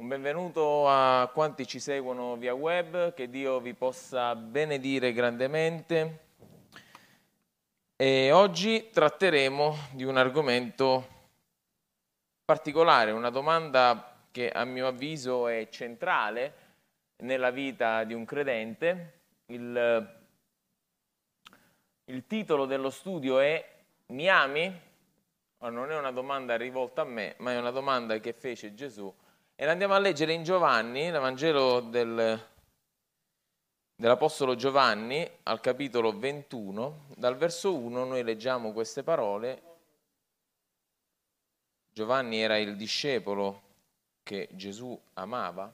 Un benvenuto a quanti ci seguono via web, che Dio vi possa benedire grandemente. E oggi tratteremo di un argomento particolare, una domanda che a mio avviso è centrale nella vita di un credente. Il, il titolo dello studio è Mi ami? non è una domanda rivolta a me, ma è una domanda che fece Gesù e andiamo a leggere in Giovanni, nel Vangelo del, dell'Apostolo Giovanni, al capitolo 21, dal verso 1 noi leggiamo queste parole. Giovanni era il discepolo che Gesù amava,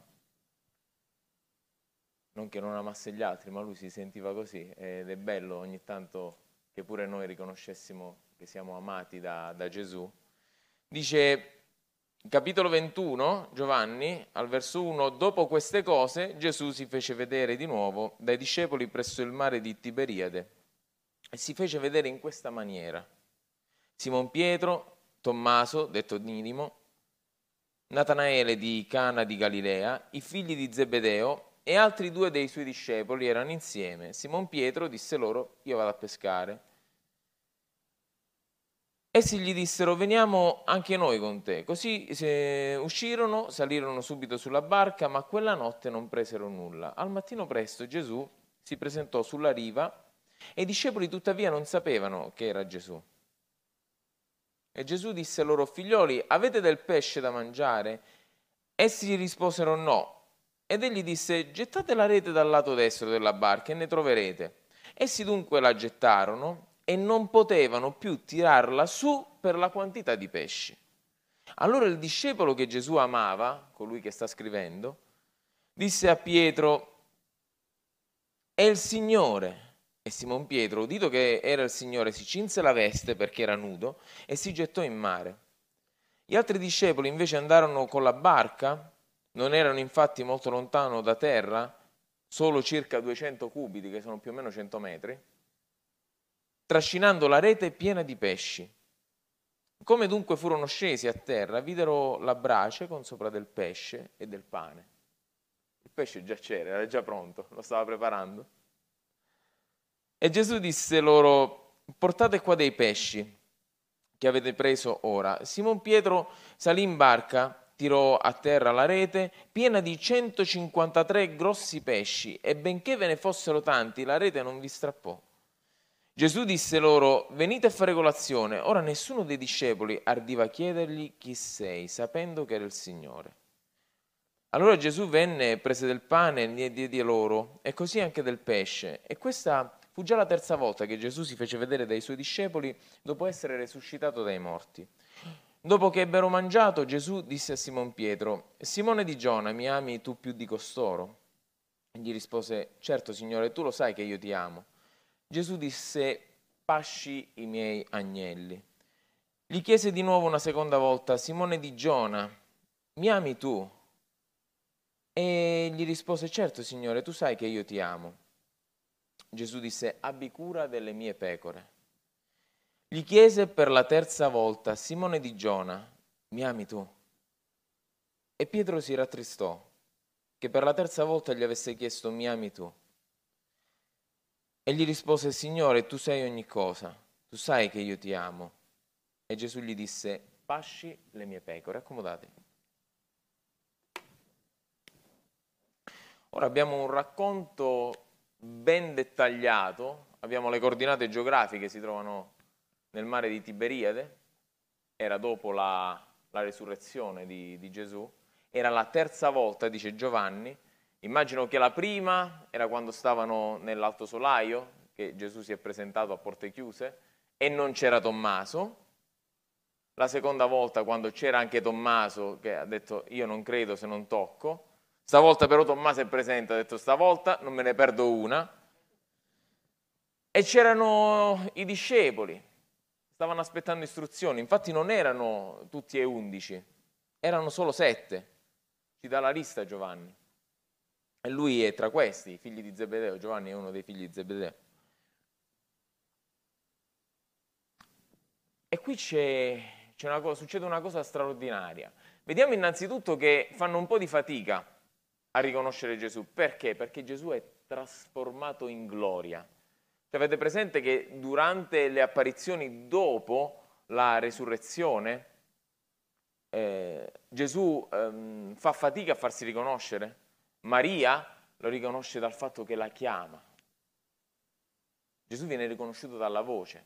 non che non amasse gli altri, ma lui si sentiva così ed è bello ogni tanto che pure noi riconoscessimo che siamo amati da, da Gesù. Dice capitolo 21, Giovanni, al verso 1, dopo queste cose Gesù si fece vedere di nuovo dai discepoli presso il mare di Tiberiade e si fece vedere in questa maniera. Simon Pietro, Tommaso, detto Nidimo, Natanaele di Cana di Galilea, i figli di Zebedeo e altri due dei suoi discepoli erano insieme. Simon Pietro disse loro, io vado a pescare. Essi gli dissero, veniamo anche noi con te. Così uscirono, salirono subito sulla barca, ma quella notte non presero nulla. Al mattino presto Gesù si presentò sulla riva e i discepoli tuttavia non sapevano che era Gesù. E Gesù disse loro, figlioli, avete del pesce da mangiare? Essi risposero no. Ed egli disse, gettate la rete dal lato destro della barca e ne troverete. Essi dunque la gettarono e non potevano più tirarla su per la quantità di pesci. Allora il discepolo che Gesù amava, colui che sta scrivendo, disse a Pietro, è il Signore. E Simon Pietro, udito che era il Signore, si cinse la veste perché era nudo e si gettò in mare. Gli altri discepoli invece andarono con la barca, non erano infatti molto lontano da terra, solo circa 200 cubiti, che sono più o meno 100 metri, trascinando la rete piena di pesci. Come dunque furono scesi a terra, videro la brace con sopra del pesce e del pane. Il pesce già c'era, era già pronto, lo stava preparando. E Gesù disse loro, portate qua dei pesci che avete preso ora. Simon Pietro salì in barca, tirò a terra la rete piena di 153 grossi pesci e benché ve ne fossero tanti, la rete non vi strappò. Gesù disse loro, venite a fare colazione. Ora nessuno dei discepoli ardiva chiedergli chi sei, sapendo che era il Signore. Allora Gesù venne, prese del pane e ne diede loro, e così anche del pesce. E questa fu già la terza volta che Gesù si fece vedere dai suoi discepoli dopo essere resuscitato dai morti. Dopo che ebbero mangiato, Gesù disse a Simon Pietro, Simone di Giona, mi ami tu più di costoro? Gli rispose, certo Signore, tu lo sai che io ti amo. Gesù disse, pasci i miei agnelli. Gli chiese di nuovo una seconda volta, Simone di Giona, mi ami tu? E gli rispose, certo Signore, tu sai che io ti amo. Gesù disse, abbi cura delle mie pecore. Gli chiese per la terza volta, Simone di Giona, mi ami tu? E Pietro si rattristò che per la terza volta gli avesse chiesto, mi ami tu? E gli rispose, Signore, tu sai ogni cosa, tu sai che io ti amo. E Gesù gli disse, pasci le mie pecore, accomodate. Ora abbiamo un racconto ben dettagliato, abbiamo le coordinate geografiche, si trovano nel mare di Tiberiade, era dopo la, la resurrezione di, di Gesù, era la terza volta, dice Giovanni, Immagino che la prima era quando stavano nell'alto solaio, che Gesù si è presentato a porte chiuse, e non c'era Tommaso. La seconda volta quando c'era anche Tommaso, che ha detto io non credo se non tocco. Stavolta però Tommaso è presente, ha detto stavolta non me ne perdo una. E c'erano i discepoli, stavano aspettando istruzioni, infatti non erano tutti e undici, erano solo sette. Ci dà la lista Giovanni. E lui è tra questi, i figli di Zebedeo, Giovanni è uno dei figli di Zebedeo. E qui c'è, c'è una cosa, succede una cosa straordinaria, Vediamo innanzitutto che fanno un po' di fatica a riconoscere Gesù. Perché? Perché Gesù è trasformato in gloria. Cioè, avete presente che durante le apparizioni dopo la resurrezione eh, Gesù ehm, fa fatica a farsi riconoscere? Maria lo riconosce dal fatto che la chiama. Gesù viene riconosciuto dalla voce.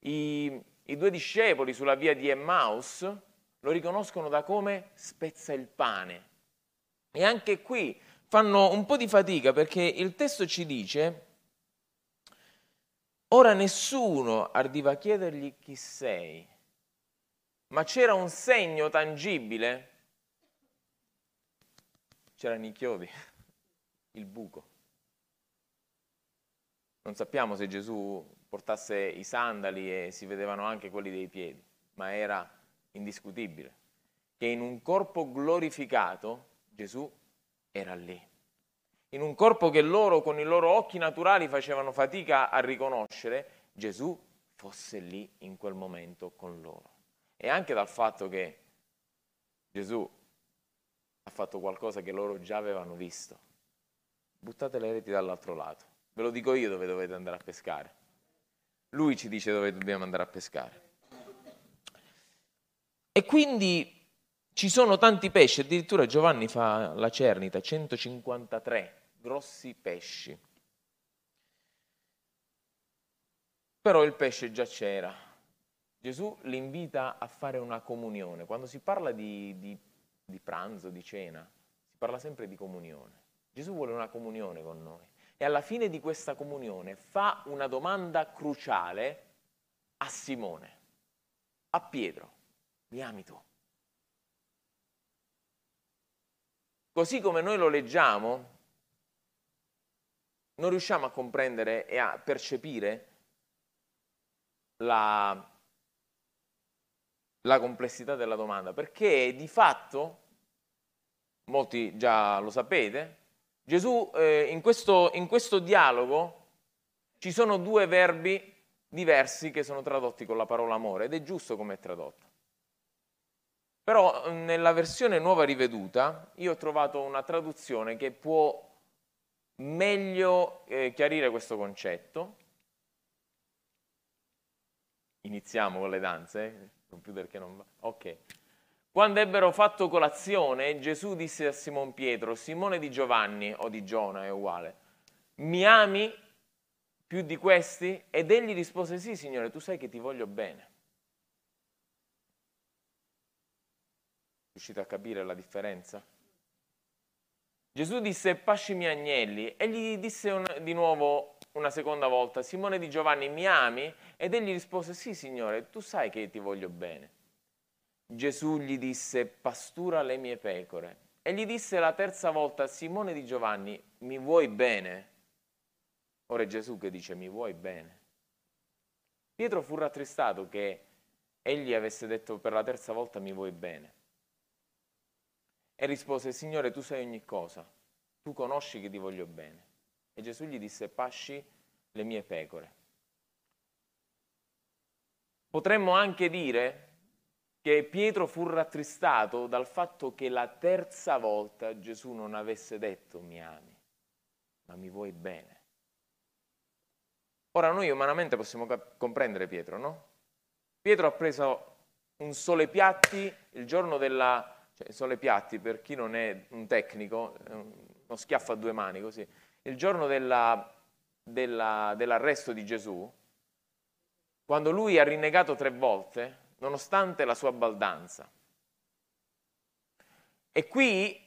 I, i due discepoli sulla via di Emmaus lo riconoscono da come spezza il pane. E anche qui fanno un po' di fatica perché il testo ci dice, ora nessuno ardiva chiedergli chi sei, ma c'era un segno tangibile, c'erano i chiodi, il buco. Non sappiamo se Gesù portasse i sandali e si vedevano anche quelli dei piedi, ma era indiscutibile che in un corpo glorificato Gesù era lì. In un corpo che loro con i loro occhi naturali facevano fatica a riconoscere, Gesù fosse lì in quel momento con loro. E anche dal fatto che Gesù ha fatto qualcosa che loro già avevano visto. Buttate le reti dall'altro lato. Ve lo dico io dove dovete andare a pescare. Lui ci dice dove dobbiamo andare a pescare. E quindi ci sono tanti pesci, addirittura Giovanni fa la cernita, 153 grossi pesci. Però il pesce già c'era. Gesù li invita a fare una comunione. Quando si parla di, di, di pranzo, di cena, si parla sempre di comunione. Gesù vuole una comunione con noi e alla fine di questa comunione fa una domanda cruciale a Simone, a Pietro, mi ami tu? Così come noi lo leggiamo, non riusciamo a comprendere e a percepire la, la complessità della domanda, perché di fatto, molti già lo sapete, Gesù eh, in, questo, in questo dialogo ci sono due verbi diversi che sono tradotti con la parola amore ed è giusto come è tradotto. Però nella versione nuova riveduta io ho trovato una traduzione che può meglio eh, chiarire questo concetto. Iniziamo con le danze, il computer che non va. Ok. Quando ebbero fatto colazione, Gesù disse a Simon Pietro, Simone di Giovanni o di Giona è uguale, mi ami più di questi? Ed egli rispose, sì Signore, tu sai che ti voglio bene. Riuscite a capire la differenza? Gesù disse, pasci miei agnelli, e gli disse un, di nuovo una seconda volta, Simone di Giovanni, mi ami? Ed egli rispose, sì Signore, tu sai che ti voglio bene. Gesù gli disse, pastura le mie pecore. E gli disse la terza volta, Simone di Giovanni, mi vuoi bene? Ora è Gesù che dice, mi vuoi bene? Pietro fu rattristato che egli avesse detto per la terza volta, mi vuoi bene? E rispose, Signore, tu sai ogni cosa, tu conosci che ti voglio bene. E Gesù gli disse, pasci le mie pecore. Potremmo anche dire che Pietro fu rattristato dal fatto che la terza volta Gesù non avesse detto mi ami, ma mi vuoi bene. Ora noi umanamente possiamo comprendere Pietro, no? Pietro ha preso un sole piatti il giorno della... cioè sole piatti per chi non è un tecnico, uno schiaffo a due mani così, il giorno della, della, dell'arresto di Gesù, quando lui ha rinnegato tre volte, nonostante la sua baldanza. E qui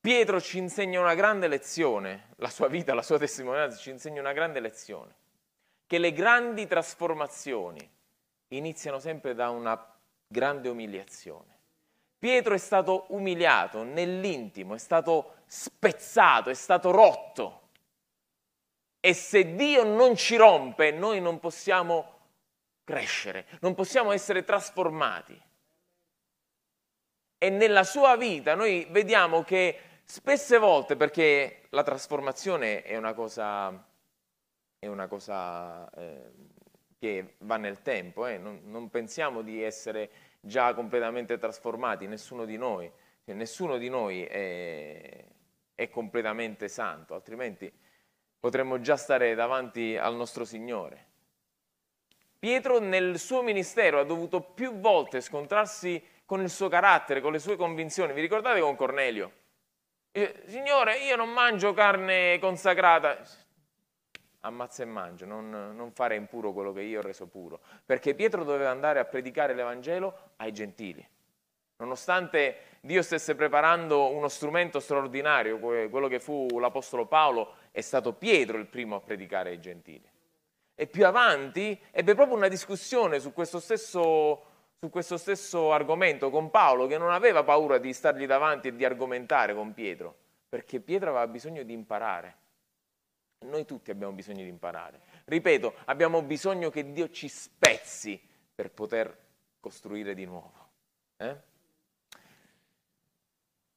Pietro ci insegna una grande lezione, la sua vita, la sua testimonianza ci insegna una grande lezione, che le grandi trasformazioni iniziano sempre da una grande umiliazione. Pietro è stato umiliato nell'intimo, è stato spezzato, è stato rotto. E se Dio non ci rompe, noi non possiamo crescere, non possiamo essere trasformati. E nella sua vita noi vediamo che spesse volte, perché la trasformazione è una cosa, è una cosa eh, che va nel tempo, eh? non, non, pensiamo di essere già completamente trasformati, nessuno di noi, cioè nessuno di noi è, è completamente santo, altrimenti potremmo già stare davanti al nostro Signore. Pietro nel suo ministero ha dovuto più volte scontrarsi con il suo carattere, con le sue convinzioni. Vi ricordate con Cornelio? Eh, Signore, io non mangio carne consacrata. Ammazza e mangia, non, non fare impuro quello che io ho reso puro. Perché Pietro doveva andare a predicare l'Evangelo ai gentili. Nonostante Dio stesse preparando uno strumento straordinario, quello che fu l'Apostolo Paolo, è stato Pietro il primo a predicare ai gentili. E più avanti ebbe proprio una discussione su questo stesso, su questo stesso argomento con Paolo, che non aveva paura di stargli davanti e di argomentare con Pietro, perché Pietro aveva bisogno di imparare. Noi tutti abbiamo bisogno di imparare. Ripeto, abbiamo bisogno che Dio ci spezzi per poter costruire di nuovo. Eh?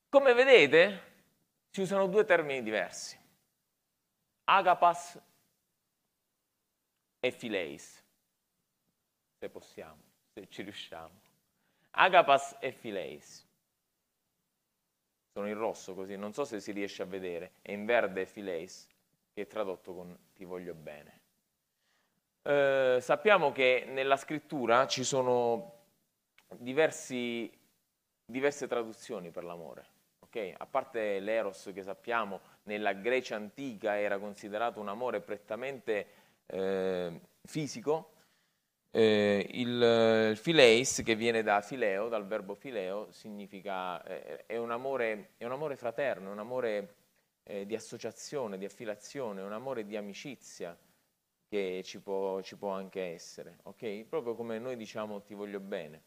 Come vedete, si usano due termini diversi. Agapas e Fileis, se possiamo, se ci riusciamo. Agapas e Fileis. Sono in rosso così, non so se si riesce a vedere, è in verde Fileis, che tradotto con ti voglio bene. Eh, sappiamo che nella scrittura ci sono diversi, diverse traduzioni per l'amore. Okay? A parte l'eros che sappiamo nella Grecia antica era considerato un amore prettamente eh, fisico, eh, il, il fileis che viene da fileo, dal verbo fileo, significa, eh, è, un amore, è, un amore, fraterno, è un amore eh, di associazione, di affiliazione, un amore di amicizia che ci può, ci può anche essere, okay? proprio come noi diciamo ti voglio bene.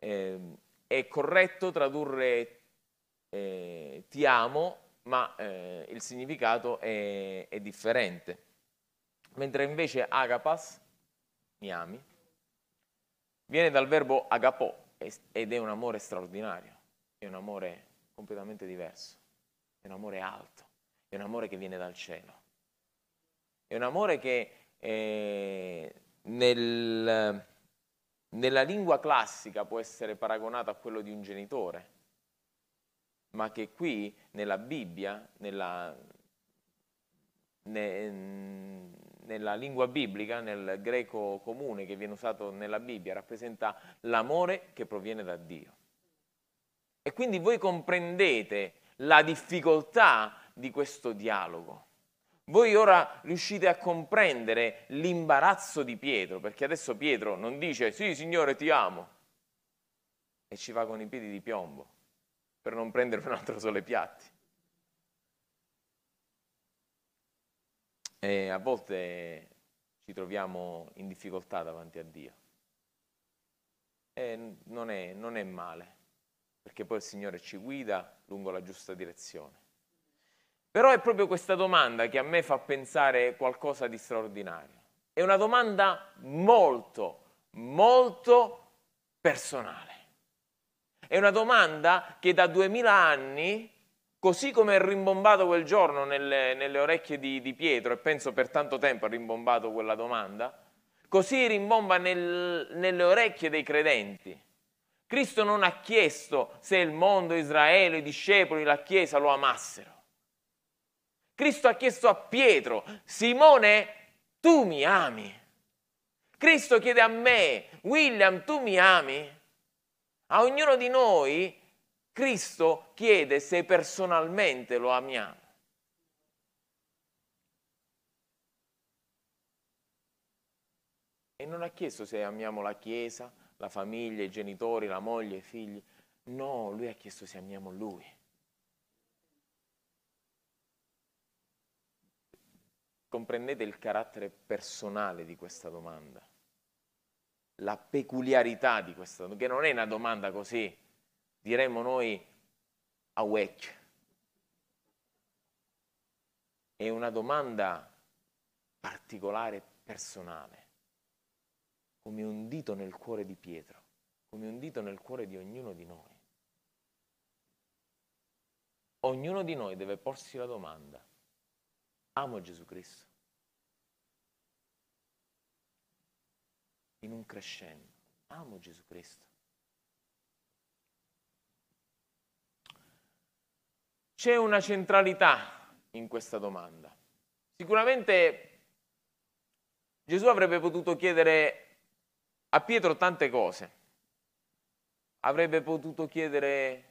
Eh, è corretto tradurre eh, ti amo, ma eh, il significato è, è, differente. Mentre invece agapas, mi ami, viene dal verbo agapò ed è un amore straordinario, è un amore completamente diverso, è un amore alto, è un amore che viene dal cielo, è un amore che eh, nel, nella lingua classica può essere paragonato a quello di un genitore ma che qui nella Bibbia, nella, ne, nella lingua biblica, nel greco comune che viene usato nella Bibbia, rappresenta l'amore che proviene da Dio. E quindi voi comprendete la difficoltà di questo dialogo. Voi ora riuscite a comprendere l'imbarazzo di Pietro, perché adesso Pietro non dice sì signore ti amo e ci va con i piedi di piombo per non prendere un altro solo i piatti. E a volte ci troviamo in difficoltà davanti a Dio. E non è, non è male, perché poi il Signore ci guida lungo la giusta direzione. Però è proprio questa domanda che a me fa pensare qualcosa di straordinario. È una domanda molto, molto personale. È una domanda che da duemila anni, così come è rimbombato quel giorno nelle, nelle orecchie di, di, Pietro, e penso per tanto tempo ha rimbombato quella domanda, così rimbomba nel, nelle orecchie dei credenti. Cristo non ha chiesto se il mondo, Israele, i discepoli, la Chiesa lo amassero. Cristo ha chiesto a Pietro, Simone, tu mi ami. Cristo chiede a me, William, tu mi ami? A ognuno di noi Cristo chiede se personalmente lo amiamo. E non ha chiesto se amiamo la Chiesa, la famiglia, i genitori, la moglie, i figli. No, lui ha chiesto se amiamo lui. Comprendete il carattere personale di questa domanda la peculiarità di questa domanda, che non è una domanda così, diremmo noi, a wecchio. È una domanda particolare, personale, come un dito nel cuore di Pietro, come un dito nel cuore di ognuno di noi. Ognuno di noi deve porsi la domanda, amo Gesù Cristo? In un crescendo, amo Gesù Cristo? C'è una centralità in questa domanda. Sicuramente Gesù avrebbe potuto chiedere a Pietro tante cose. Avrebbe potuto chiedere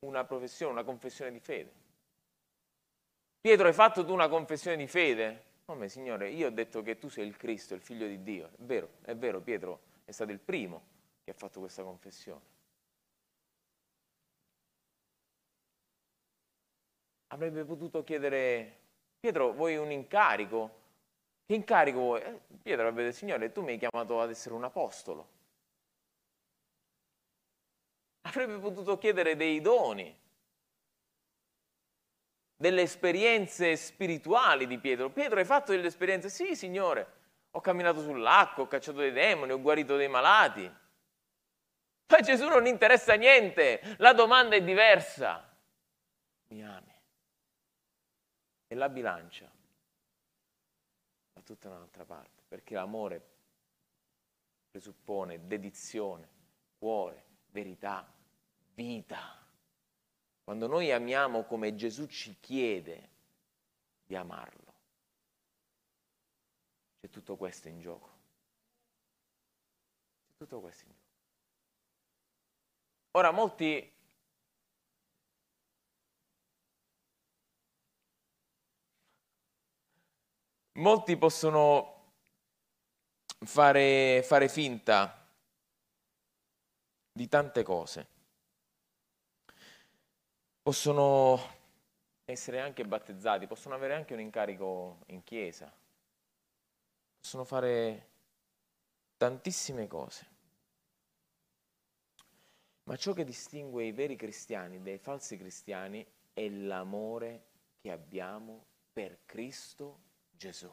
una professione, una confessione di fede. Pietro, hai fatto tu una confessione di fede? Come, Signore, io ho detto che tu sei il Cristo, il figlio di Dio. È vero, è vero, Pietro è stato il primo che ha fatto questa confessione. Avrebbe potuto chiedere, Pietro, vuoi un incarico? Che incarico vuoi? Eh, Pietro avrebbe detto, Signore, tu mi hai chiamato ad essere un apostolo. Avrebbe potuto chiedere dei doni, delle esperienze spirituali di Pietro. Pietro, hai fatto delle esperienze? Sì, Signore, ho camminato sull'acqua, ho cacciato dei demoni, ho guarito dei malati. Ma Gesù non interessa niente, la domanda è diversa. Mi ami? E la bilancia tutta un'altra parte, perché l'amore presuppone dedizione, cuore, verità, vita. Quando noi amiamo come Gesù ci chiede di amarlo, c'è tutto questo in gioco. C'è tutto questo in gioco. Ora molti molti possono fare, fare finta di tante cose possono essere anche battezzati, possono avere anche un incarico in chiesa, possono fare tantissime cose. Ma ciò che distingue i veri cristiani dai falsi cristiani è l'amore che abbiamo per Cristo Gesù.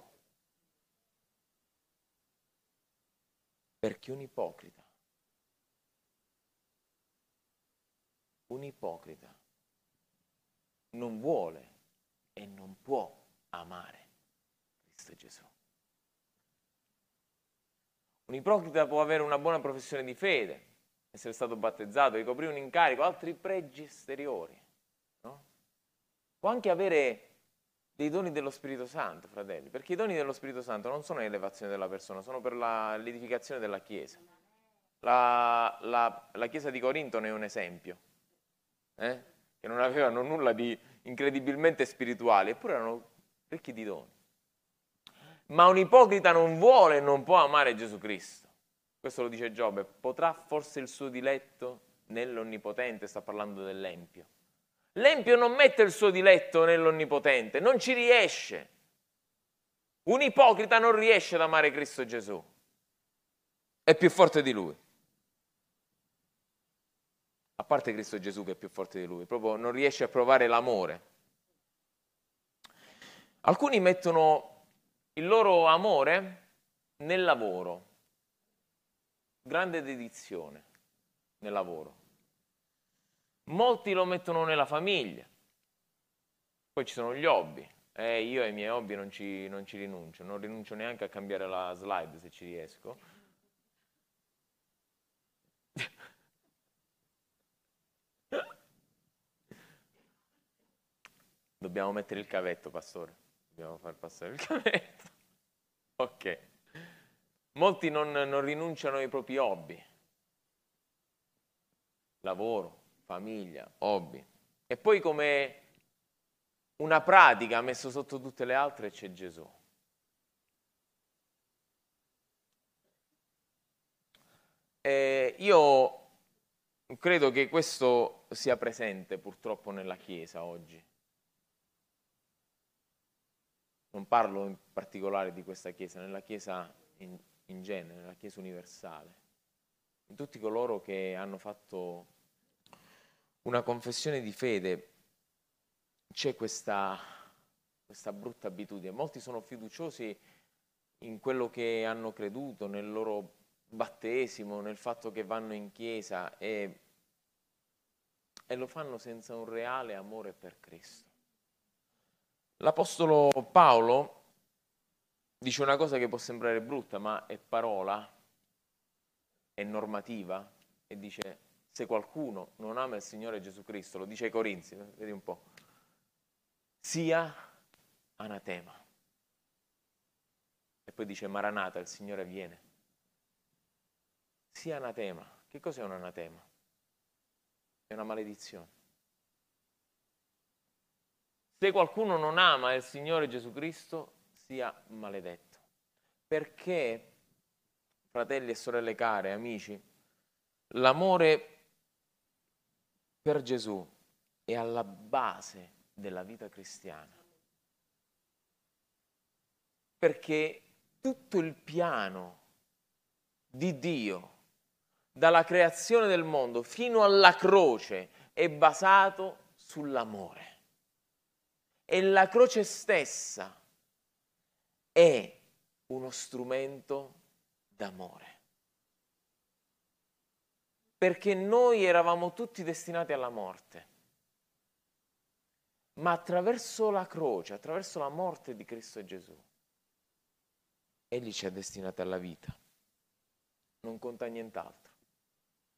Perché un ipocrita, un ipocrita non vuole e non può amare Cristo Gesù. Un ipocrita può avere una buona professione di fede, essere stato battezzato, ricoprire un incarico, altri pregi esteriori. No? Può anche avere dei doni dello Spirito Santo, fratelli, perché i doni dello Spirito Santo non sono l'elevazione della persona, sono per la, l'edificazione della Chiesa. La, la, la, Chiesa di Corinto ne è un esempio. Eh? che non avevano nulla di incredibilmente spirituale, eppure erano ricchi di doni. Ma un ipocrita non vuole e non può amare Gesù Cristo. Questo lo dice Giobbe. Potrà forse il suo diletto nell'Onnipotente, sta parlando dell'Empio. L'Empio non mette il suo diletto nell'Onnipotente, non ci riesce. Un ipocrita non riesce ad amare Cristo Gesù. È più forte di lui a parte Cristo Gesù che è più forte di lui, proprio non riesce a provare l'amore. Alcuni mettono il loro amore nel lavoro, grande dedizione nel lavoro. Molti lo mettono nella famiglia, poi ci sono gli hobby. Eh, io ai miei hobby non ci, non ci rinuncio, non rinuncio neanche a cambiare la slide se ci riesco Dobbiamo mettere il cavetto, pastore. Dobbiamo far passare il cavetto. Ok. Molti non, non rinunciano ai propri hobby. Lavoro, famiglia, hobby. E poi come una pratica messo sotto tutte le altre c'è Gesù. E io credo che questo sia presente purtroppo nella Chiesa oggi. Non parlo in particolare di questa Chiesa, nella Chiesa in, in genere, nella Chiesa universale. In tutti coloro che hanno fatto una confessione di fede c'è questa, questa brutta abitudine. Molti sono fiduciosi in quello che hanno creduto, nel loro battesimo, nel fatto che vanno in chiesa e, e lo fanno senza un reale amore per Cristo. L'Apostolo Paolo dice una cosa che può sembrare brutta, ma è parola, è normativa, e dice se qualcuno non ama il Signore Gesù Cristo, lo dice ai Corinzi, vedi un po', sia anatema. E poi dice Maranata, il Signore viene. Sia anatema. Che cos'è un anatema? È una maledizione. Se qualcuno non ama il Signore Gesù Cristo, sia maledetto. Perché, fratelli e sorelle care, amici, l'amore per Gesù è alla base della vita cristiana. Perché tutto il piano di Dio, dalla creazione del mondo fino alla croce, è basato sull'amore. E la croce stessa è uno strumento d'amore. Perché noi eravamo tutti destinati alla morte. Ma attraverso la croce, attraverso la morte di Cristo Gesù, Egli ci ha destinati alla vita. Non conta nient'altro.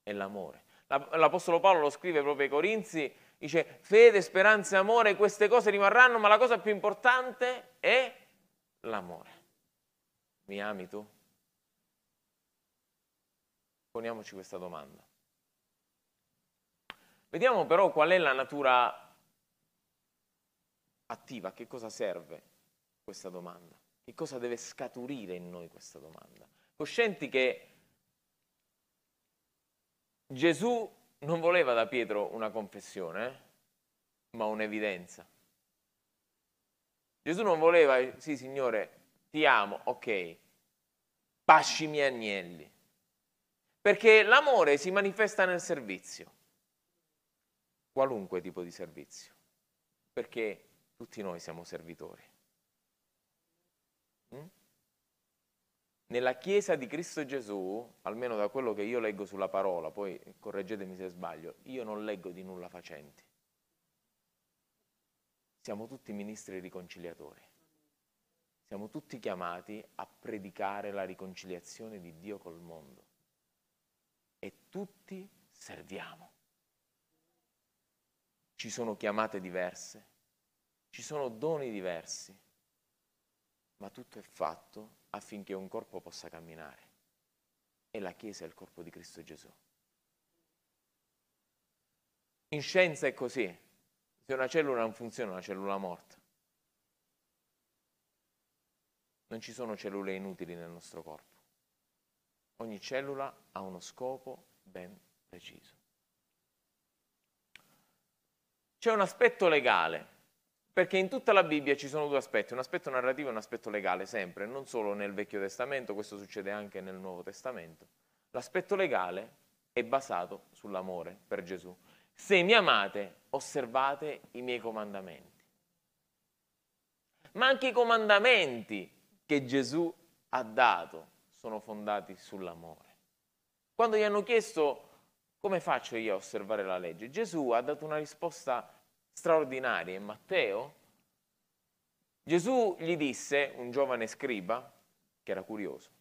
È l'amore. L'Apostolo Paolo lo scrive proprio ai Corinzi Dice fede, speranza e amore, queste cose rimarranno, ma la cosa più importante è l'amore. Mi ami tu? Poniamoci questa domanda. Vediamo però qual è la natura attiva, che cosa serve questa domanda, che cosa deve scaturire in noi questa domanda. Coscienti che Gesù non voleva da Pietro una confessione, ma un'evidenza. Gesù non voleva, sì Signore, ti amo, ok, pasci i miei agnelli. Perché l'amore si manifesta nel servizio, qualunque tipo di servizio, perché tutti noi siamo servitori. Mm? Nella Chiesa di Cristo Gesù, almeno da quello che io leggo sulla parola, poi correggetemi se sbaglio, io non leggo di nulla facenti. Siamo tutti ministri riconciliatori. Siamo tutti chiamati a predicare la riconciliazione di Dio col mondo. E tutti serviamo. Ci sono chiamate diverse, ci sono doni diversi, ma tutto è fatto affinché un corpo possa camminare. E la Chiesa è il corpo di Cristo Gesù. In scienza è così. Se una cellula non funziona, è una cellula morta. Non ci sono cellule inutili nel nostro corpo. Ogni cellula ha uno scopo ben preciso. C'è un aspetto legale perché in tutta la Bibbia ci sono due aspetti, un aspetto narrativo e un aspetto legale, sempre, non solo nel Vecchio Testamento, questo succede anche nel Nuovo Testamento. L'aspetto legale è basato sull'amore per Gesù. Se mi amate, osservate i miei comandamenti. Ma anche i comandamenti che Gesù ha dato sono fondati sull'amore. Quando gli hanno chiesto come faccio io a osservare la legge, Gesù ha dato una risposta straordinarie in Matteo, Gesù gli disse, un giovane scriba, che era curioso,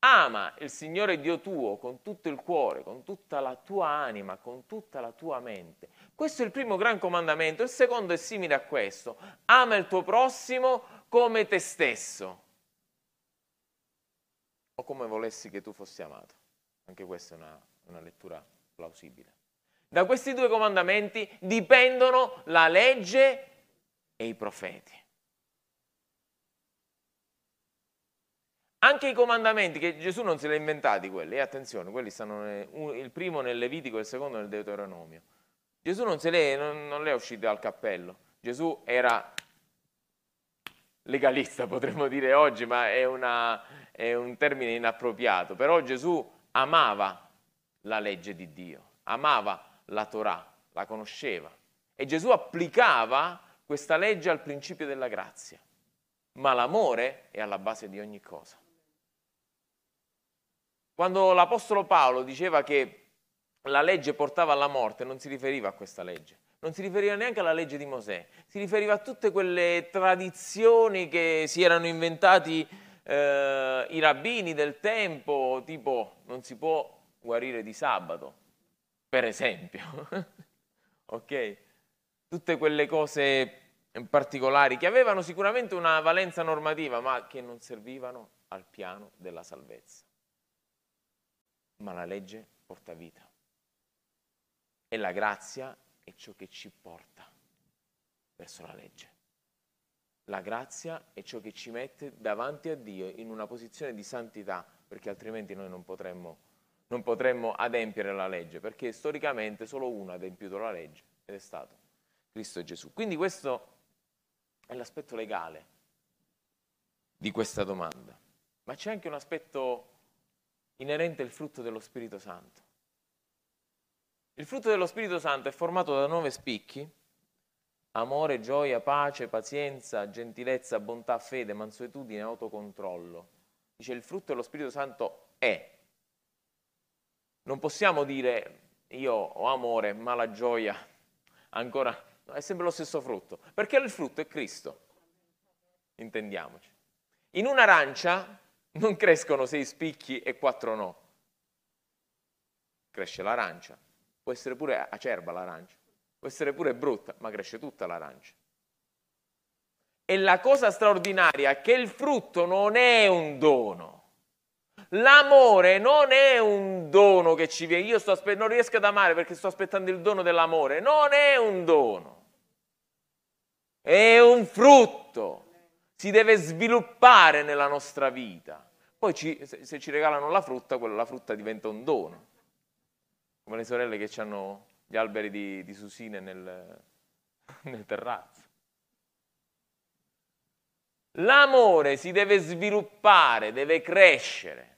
ama il Signore Dio tuo con tutto il cuore, con tutta la tua anima, con tutta la tua mente. Questo è il primo gran comandamento. Il secondo è simile a questo. Ama il tuo prossimo come te stesso. O come volessi che tu fossi amato. Anche questa è una, una lettura plausibile. Da questi due comandamenti dipendono la legge e i profeti. Anche i comandamenti, che Gesù non se li ha inventati quelli, e attenzione, quelli stanno nel, il primo nel Levitico e il secondo nel Deuteronomio. Gesù non, se le è uscito dal cappello. Gesù era legalista, potremmo dire oggi, ma è, una, è un termine inappropriato. Però Gesù amava la legge di Dio, amava la Torah, la conosceva. E Gesù applicava questa legge al principio della grazia. Ma l'amore è alla base di ogni cosa. Quando l'Apostolo Paolo diceva che la legge portava alla morte, non si riferiva a questa legge, non si riferiva neanche alla legge di Mosè, si riferiva a tutte quelle tradizioni che si erano inventati eh, i rabbini del tempo, tipo non si può guarire di sabato, per esempio. ok? Tutte quelle cose particolari che avevano sicuramente una valenza normativa, ma che non servivano al piano della salvezza. Ma la legge porta vita e la grazia è ciò che ci porta verso la legge. La grazia è ciò che ci mette davanti a Dio in una posizione di santità, perché altrimenti noi non potremmo, non potremmo adempiere la legge, perché storicamente solo uno ha adempiuto la legge ed è stato Cristo Gesù. Quindi questo è l'aspetto legale di questa domanda. Ma c'è anche un aspetto inerente al frutto dello Spirito Santo. Il frutto dello Spirito Santo è formato da nove spicchi, amore, gioia, pace, pazienza, gentilezza, bontà, fede, mansuetudine, autocontrollo. Dice il frutto dello Spirito Santo è. Non possiamo dire io ho amore, ma la gioia ancora è sempre lo stesso frutto, perché il frutto è Cristo. Intendiamoci. In un'arancia non crescono sei spicchi e quattro no. Cresce l'arancia. Può essere pure acerba l'arancia, può essere pure brutta, ma cresce tutta l'arancia. E la cosa straordinaria è che il frutto non è un dono. L'amore non è un dono che ci viene. Io aspe- non riesco ad amare perché sto aspettando il dono dell'amore. Non è un dono. È un frutto. Si deve sviluppare nella nostra vita. Poi ci, se ci regalano la frutta, quella, la frutta diventa un dono. Come le sorelle che hanno gli alberi di, di susine nel, nel terrazzo. L'amore si deve sviluppare, deve crescere,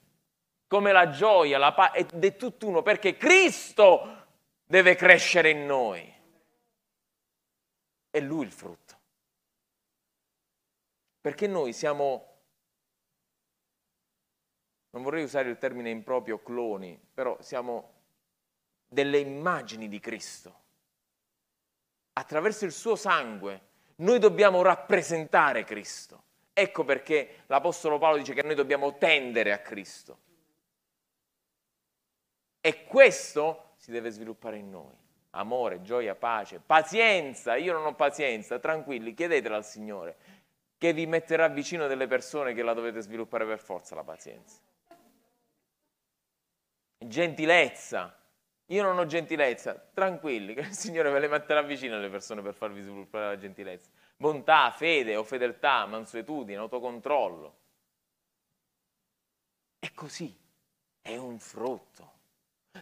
come la gioia, la pace, ed è tutt'uno, perché Cristo deve crescere in noi. È Lui il frutto. Perché noi siamo non vorrei usare il termine improprio cloni, però siamo delle immagini di Cristo. Attraverso il suo sangue noi dobbiamo rappresentare Cristo. Ecco perché l'Apostolo Paolo dice che noi dobbiamo tendere a Cristo. E questo si deve sviluppare in noi. Amore, gioia, pace, pazienza. Io non ho pazienza, tranquilli, chiedetela al Signore, che vi metterà vicino delle persone che la dovete sviluppare per forza la pazienza gentilezza. Io non ho gentilezza, tranquilli, che il Signore ve le metterà vicino alle persone per farvi sviluppare la gentilezza. Bontà, fede o fedeltà, mansuetudine, autocontrollo. È così, è un frutto.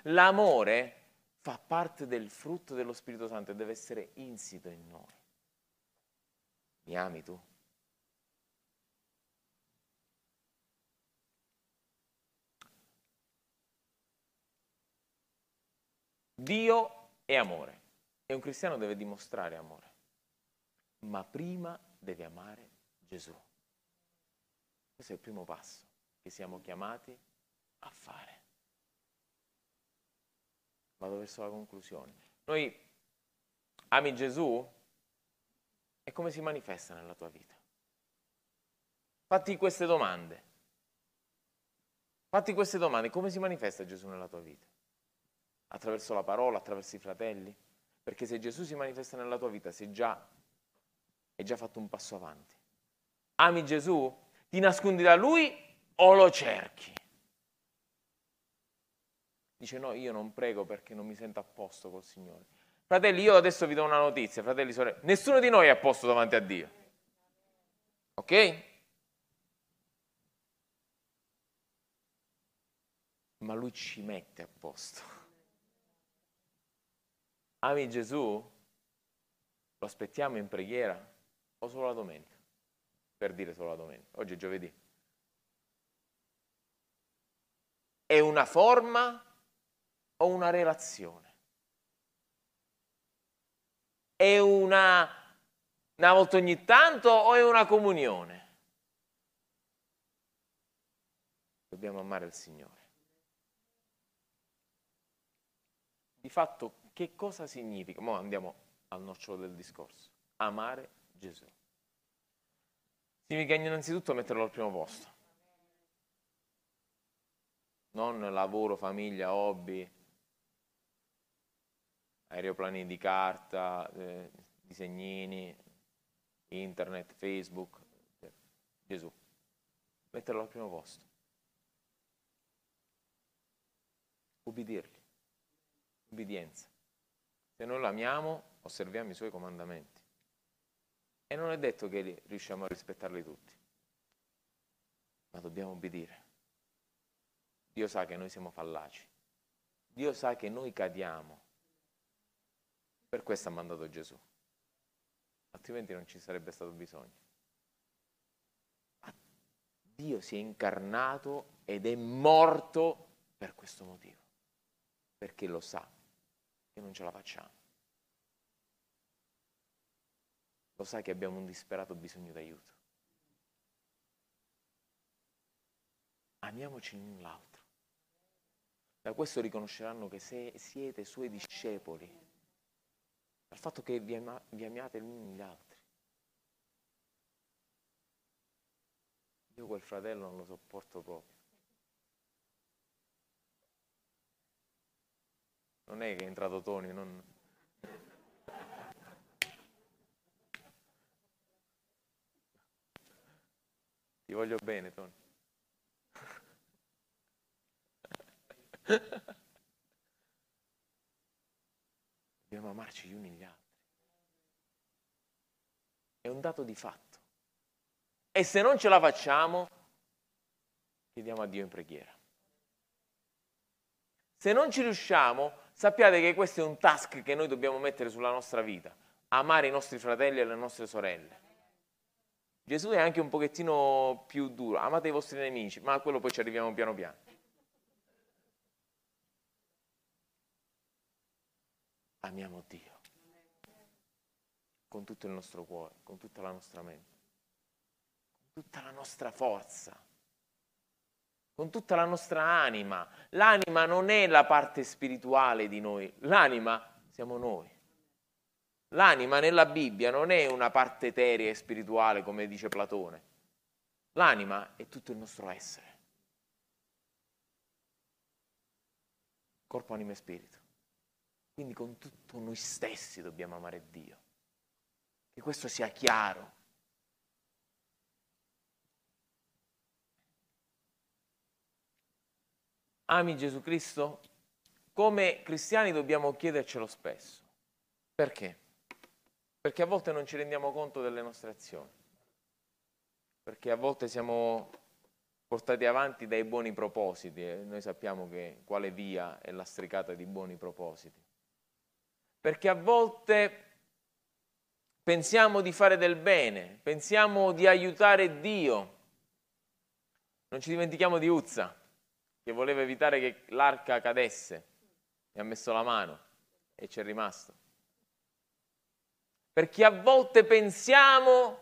L'amore fa parte del frutto dello Spirito Santo e deve essere insito in noi. Mi ami tu? Dio è amore e un cristiano deve dimostrare amore, ma prima deve amare Gesù. Questo è il primo passo che siamo chiamati a fare. Vado verso la conclusione. Noi ami Gesù e come si manifesta nella tua vita? Fatti queste domande. Fatti queste domande, come si manifesta Gesù nella tua vita? Attraverso la parola, attraverso i fratelli? Perché se Gesù si manifesta nella tua vita, sei già, hai già fatto un passo avanti. Ami Gesù? Ti nascondi da Lui o lo cerchi? Dice no, io non prego perché non mi sento a posto col Signore. Fratelli, io adesso vi do una notizia, fratelli, sorelle. Nessuno di noi è a posto davanti a Dio. Ok? Ma Lui ci mette a posto. Ami Gesù? Lo aspettiamo in preghiera o solo la domenica? Per dire solo la domenica. Oggi è giovedì. È una forma o una relazione? È una, una volta ogni tanto o è una comunione? Dobbiamo amare il Signore. Di fatto che cosa significa? Ora andiamo al nocciolo del discorso. Amare Gesù. Significa innanzitutto metterlo al primo posto. Non lavoro, famiglia, hobby, aeroplani di carta, eh, disegnini. internet, Facebook, Gesù. Metterlo al primo posto. Ubbidirgli. Ubbidienza. Se noi lo amiamo, osserviamo i suoi comandamenti. E non è detto che riusciamo a rispettarli tutti, ma dobbiamo obbedire. Dio sa che noi siamo fallaci. Dio sa che noi cadiamo. Per questo ha mandato Gesù. Altrimenti non ci sarebbe stato bisogno. Dio si è incarnato ed è morto per questo motivo. Perché lo sa che non ce la facciamo. Lo sa che abbiamo un disperato bisogno d'aiuto. Amiamoci l'un l'altro. Da questo riconosceranno che se siete suoi discepoli, dal fatto che vi, ama, vi amiate l'un gli altri. Io quel fratello non lo sopporto proprio. Non è che è entrato Tony, non... Ti voglio bene, Tony. Dobbiamo amarci gli uni gli altri. È un dato di fatto. E se non ce la facciamo, chiediamo a Dio in preghiera. Se non ci riusciamo, sappiate che questo è un task che noi dobbiamo mettere sulla nostra vita. Amare i nostri fratelli e le nostre sorelle. Gesù è anche un pochettino più duro. Amate i vostri nemici, ma a quello poi ci arriviamo piano piano. amiamo Dio con tutto il nostro cuore, con tutta la nostra mente, con tutta la nostra forza, con tutta la nostra anima. L'anima non è la parte spirituale di noi, l'anima siamo noi. L'anima nella Bibbia non è una parte eterea e spirituale come dice Platone. L'anima è tutto il nostro essere. Corpo, anima e spirito. Quindi con tutto noi stessi dobbiamo amare Dio. Che questo sia chiaro. Ami Gesù Cristo? Come cristiani dobbiamo chiedercelo spesso. Perché? Perché a volte non ci rendiamo conto delle nostre azioni. Perché a volte siamo portati avanti dai buoni propositi e noi sappiamo che quale via è lastricata di buoni propositi perché a volte pensiamo di fare del bene, pensiamo di aiutare Dio. Non ci dimentichiamo di Uzza, che voleva evitare che l'arca cadesse e ha messo la mano e ci è rimasto. Perché a volte pensiamo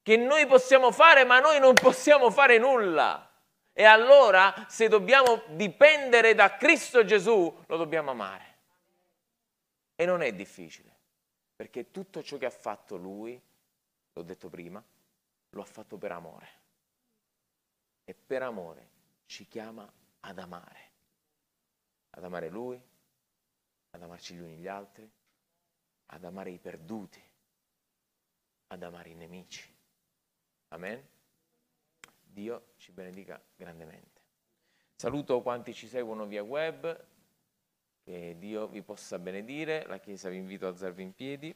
che noi possiamo fare, ma noi non possiamo fare nulla. E allora, se dobbiamo dipendere da Cristo Gesù, lo dobbiamo amare. E non è difficile, perché tutto ciò che ha fatto lui, l'ho detto prima, lo ha fatto per amore. E per amore ci chiama ad amare. Ad amare lui, ad amarci gli uni gli altri, ad amare i perduti, ad amare i nemici. Amen? Dio ci benedica grandemente. Saluto quanti ci seguono via web, che Dio vi possa benedire, la Chiesa vi invito a alzarvi in piedi.